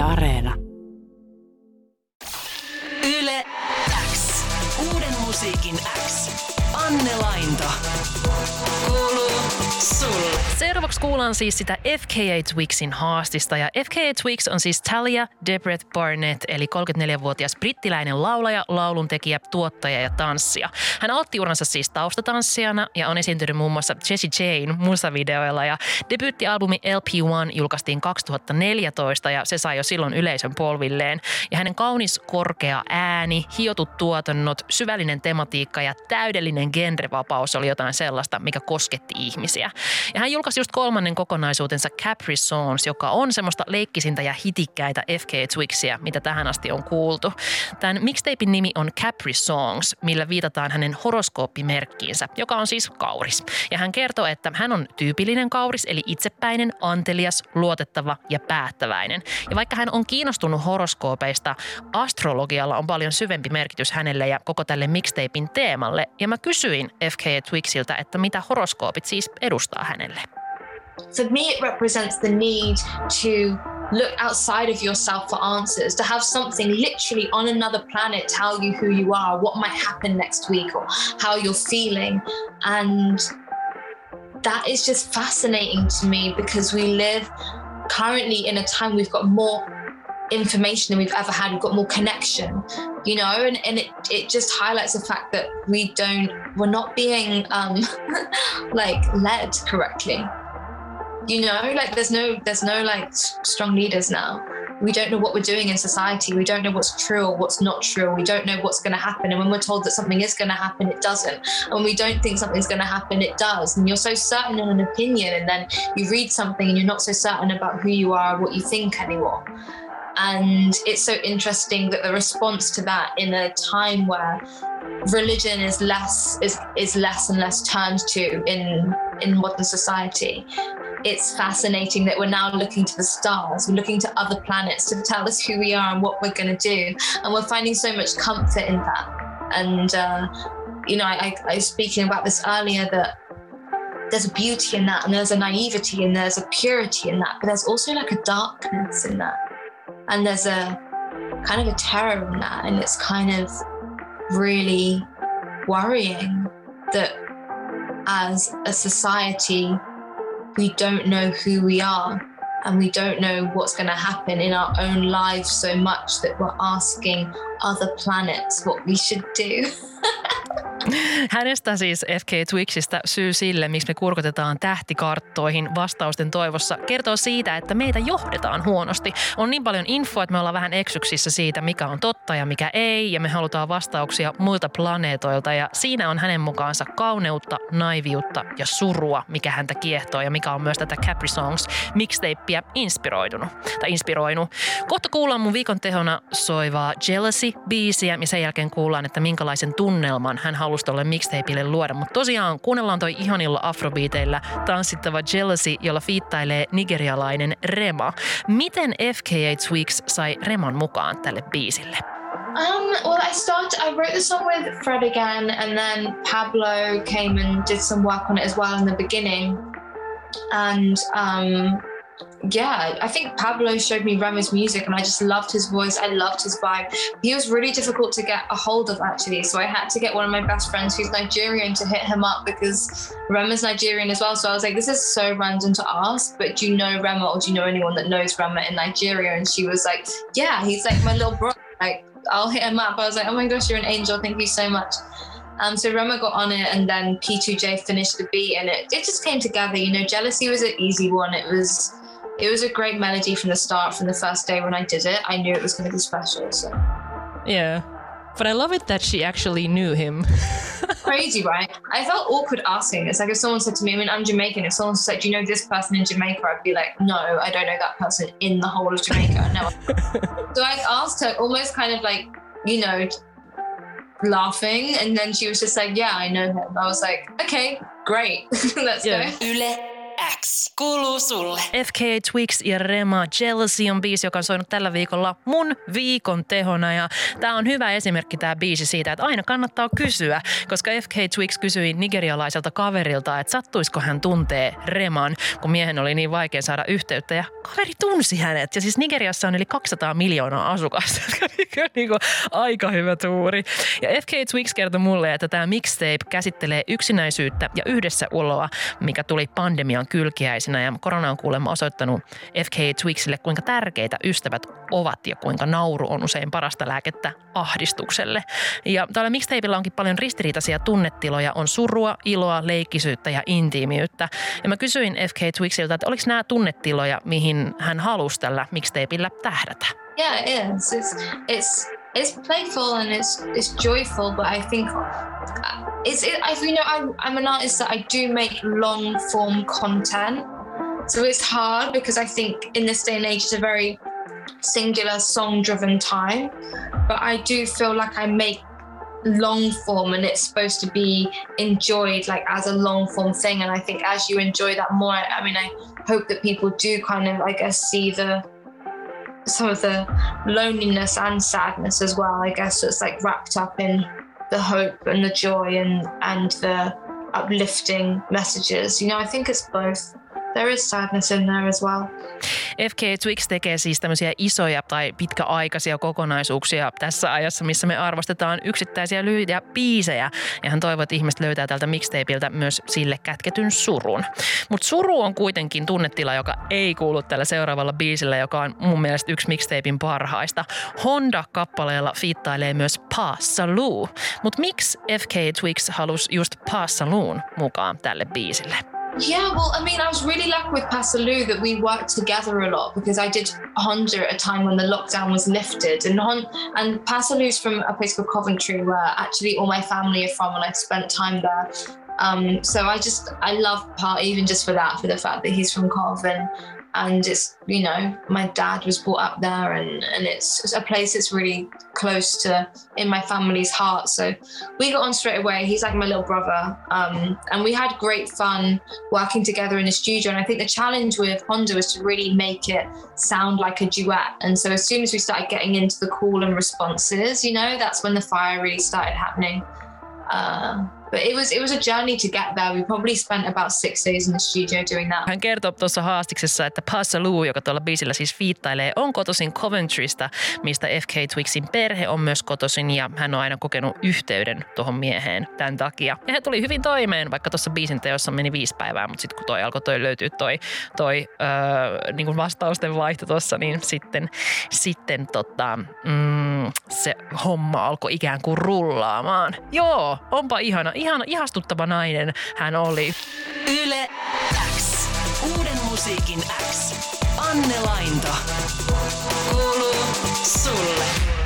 Areena. Yle X. Uuden musiikin X. Anne Lainto. Kuuluu Seuraavaksi kuullaan siis sitä FKA Twixin haastista. Ja FKA Twix on siis Talia Debret Barnett, eli 34-vuotias brittiläinen laulaja, lauluntekijä, tuottaja ja tanssija. Hän aloitti uransa siis taustatanssijana ja on esiintynyt muun muassa Jessie Jane musavideoilla. Ja debyyttialbumi LP1 julkaistiin 2014 ja se sai jo silloin yleisön polvilleen. Ja hänen kaunis korkea ääni, hiotut tuotannot, syvällinen tematiikka ja täydellinen genrevapaus oli jotain sellaista, mikä kosketti ihmisiä. Ja hän julkaisi just kolmannen kokonaisuutensa Capri Songs, joka on semmoista leikkisintä ja hitikkäitä FK Twixia, mitä tähän asti on kuultu. Tämän mixtapein nimi on Capri Songs, millä viitataan hänen horoskooppimerkkiinsä, joka on siis kauris. Ja hän kertoo, että hän on tyypillinen kauris, eli itsepäinen, antelias, luotettava ja päättäväinen. Ja vaikka hän on kiinnostunut horoskoopeista, astrologialla on paljon syvempi merkitys hänelle ja koko tälle mixtapein teemalle. Ja mä kysyin FK Twixiltä, että mitä horoskoopit siis edustaa hänelle. For me, it represents the need to look outside of yourself for answers, to have something literally on another planet tell you who you are, what might happen next week, or how you're feeling. And that is just fascinating to me because we live currently in a time we've got more information than we've ever had. We've got more connection, you know, and, and it, it just highlights the fact that we don't, we're not being um, like led correctly. You know, like there's no, there's no like strong leaders now. We don't know what we're doing in society. We don't know what's true or what's not true. We don't know what's going to happen. And when we're told that something is going to happen, it doesn't. And when we don't think something's going to happen, it does. And you're so certain in an opinion, and then you read something and you're not so certain about who you are or what you think anymore. And it's so interesting that the response to that in a time where religion is less is is less and less turned to in in modern society. It's fascinating that we're now looking to the stars, we're looking to other planets to tell us who we are and what we're going to do, and we're finding so much comfort in that. And uh, you know, I, I, I was speaking about this earlier that there's a beauty in that, and there's a naivety, and there's a purity in that, but there's also like a darkness in that, and there's a kind of a terror in that, and it's kind of really worrying that as a society we don't know who we are and we don't know what's going to happen in our own lives so much that we're asking other planets what we should do. Hänestä siis FK Twixistä syy sille, miksi me kurkotetaan tähtikarttoihin vastausten toivossa, kertoo siitä, että meitä johdetaan huonosti. On niin paljon infoa, että me ollaan vähän eksyksissä siitä, mikä on totta ja mikä ei, ja me halutaan vastauksia muilta planeetoilta. Ja siinä on hänen mukaansa kauneutta, naiviutta ja surua, mikä häntä kiehtoo ja mikä on myös tätä Capri Songs mixtapeä inspiroidunut tai inspiroinut. Kohta kuullaan mun viikon tehona soivaa Jealousy-biisiä ja sen jälkeen kuullaan, että minkälaisen tunnelman hän halusi tuolle mixtapeille luoda. Mutta tosiaan kuunnellaan toi ihanilla afrobeiteillä tanssittava Jealousy, jolla fiittailee nigerialainen Rema. Miten FKA Twix sai Reman mukaan tälle biisille? Um, well, I started. I wrote the song with Fred again, and then Pablo came and did some work on it as well in the beginning. And um, yeah, I think Pablo showed me Rema's music, and I just loved his voice. I loved his vibe. He was really difficult to get a hold of, actually. So I had to get one of my best friends, who's Nigerian, to hit him up because Rema's Nigerian as well. So I was like, this is so random to ask, but do you know Rema, or do you know anyone that knows Rema in Nigeria? And she was like, yeah, he's like my little brother. Like, I'll hit him up. I was like, oh my gosh, you're an angel. Thank you so much. Um, so Rema got on it, and then P2J finished the beat, and it, it just came together. You know, Jealousy was an easy one. It was it was a great melody from the start, from the first day when I did it. I knew it was going to be special. So Yeah. But I love it that she actually knew him. crazy, right? I felt awkward asking. It's like if someone said to me, I mean, I'm Jamaican. If someone said, "Do you know this person in Jamaica?" I'd be like, "No, I don't know that person in the whole of Jamaica." No. so I asked her, almost kind of like, you know, laughing, and then she was just like, "Yeah, I know him." I was like, "Okay, great, let's Yeah. go." X kuuluu sulle. FK Twix ja Rema Jealousy on biisi, joka on soinut tällä viikolla mun viikon tehona. Ja tää on hyvä esimerkki tää biisi siitä, että aina kannattaa kysyä, koska FK Twix kysyi nigerialaiselta kaverilta, että sattuisiko hän tuntee Reman, kun miehen oli niin vaikea saada yhteyttä. Ja kaveri tunsi hänet. Ja siis Nigeriassa on yli 200 miljoonaa asukasta, mikä on niin aika hyvä tuuri. Ja FK Twix kertoi mulle, että tämä mixtape käsittelee yksinäisyyttä ja yhdessäoloa, mikä tuli pandemian kylkiäisenä. Ja korona on kuulemma osoittanut FK Twixille, kuinka tärkeitä ystävät ovat ja kuinka nauru on usein parasta lääkettä ahdistukselle. Ja täällä mixtapeilla onkin paljon ristiriitaisia tunnetiloja. On surua, iloa, leikkisyyttä ja intiimiyttä. Ja mä kysyin FK Twixiltä, että oliko nämä tunnetiloja, mihin hän halusi tällä mixtapeillä tähdätä? Yeah, is. It's, it's it's playful and it's it's joyful, but I think it's it, you know I'm I'm an artist that I do make long form content, so it's hard because I think in this day and age it's a very singular song driven time, but I do feel like I make long form and it's supposed to be enjoyed like as a long form thing and i think as you enjoy that more i mean i hope that people do kind of i guess see the some of the loneliness and sadness as well. I guess it's like wrapped up in the hope and the joy and and the uplifting messages. You know, I think it's both. There is sadness in there as well. FK Twix tekee siis tämmöisiä isoja tai pitkäaikaisia kokonaisuuksia tässä ajassa, missä me arvostetaan yksittäisiä lyhyitä biisejä. Ja hän toivoo, että ihmiset löytää tältä mixtapeiltä myös sille kätketyn surun. Mutta suru on kuitenkin tunnetila, joka ei kuulu tällä seuraavalla biisillä, joka on mun mielestä yksi mixtapein parhaista. Honda-kappaleella fiittailee myös Pa Saluu. Mutta miksi FK Twix halusi just Pa Saluun mukaan tälle biisille? Yeah, well, I mean, I was really lucky with Pasaloo that we worked together a lot because I did Honda at a time when the lockdown was lifted, and Hon- and Pasaloo's from a place called Coventry, where actually all my family are from, and I spent time there. Um, so I just I love Part even just for that, for the fact that he's from Cov and and it's you know my dad was brought up there and and it's a place that's really close to in my family's heart. So we got on straight away. He's like my little brother. Um, and we had great fun working together in the studio. And i think the challenge with honda was to really make it sound like a duet. And so as soon as we started getting into the call and responses you know that's when the fire really started happening. Uh, But it was, it was a journey to get there. We probably spent about six days in the studio doing that. Hän kertoo tuossa haastiksessa, että Passa Lou, joka tuolla biisillä siis viittailee, on kotoisin Coventrysta, mistä FK Twixin perhe on myös kotoisin ja hän on aina kokenut yhteyden tuohon mieheen tämän takia. Ja he tuli hyvin toimeen, vaikka tuossa biisin teossa meni viisi päivää, mutta sitten kun toi alkoi toi löytyä toi, toi öö, niin kuin vastausten vaihto tuossa, niin sitten, sitten tota, mm, se homma alkoi ikään kuin rullaamaan. Joo, onpa ihana ihan ihastuttava nainen hän oli. Yle X. Uuden musiikin X. Anne Lainto. Kuuluu sulle.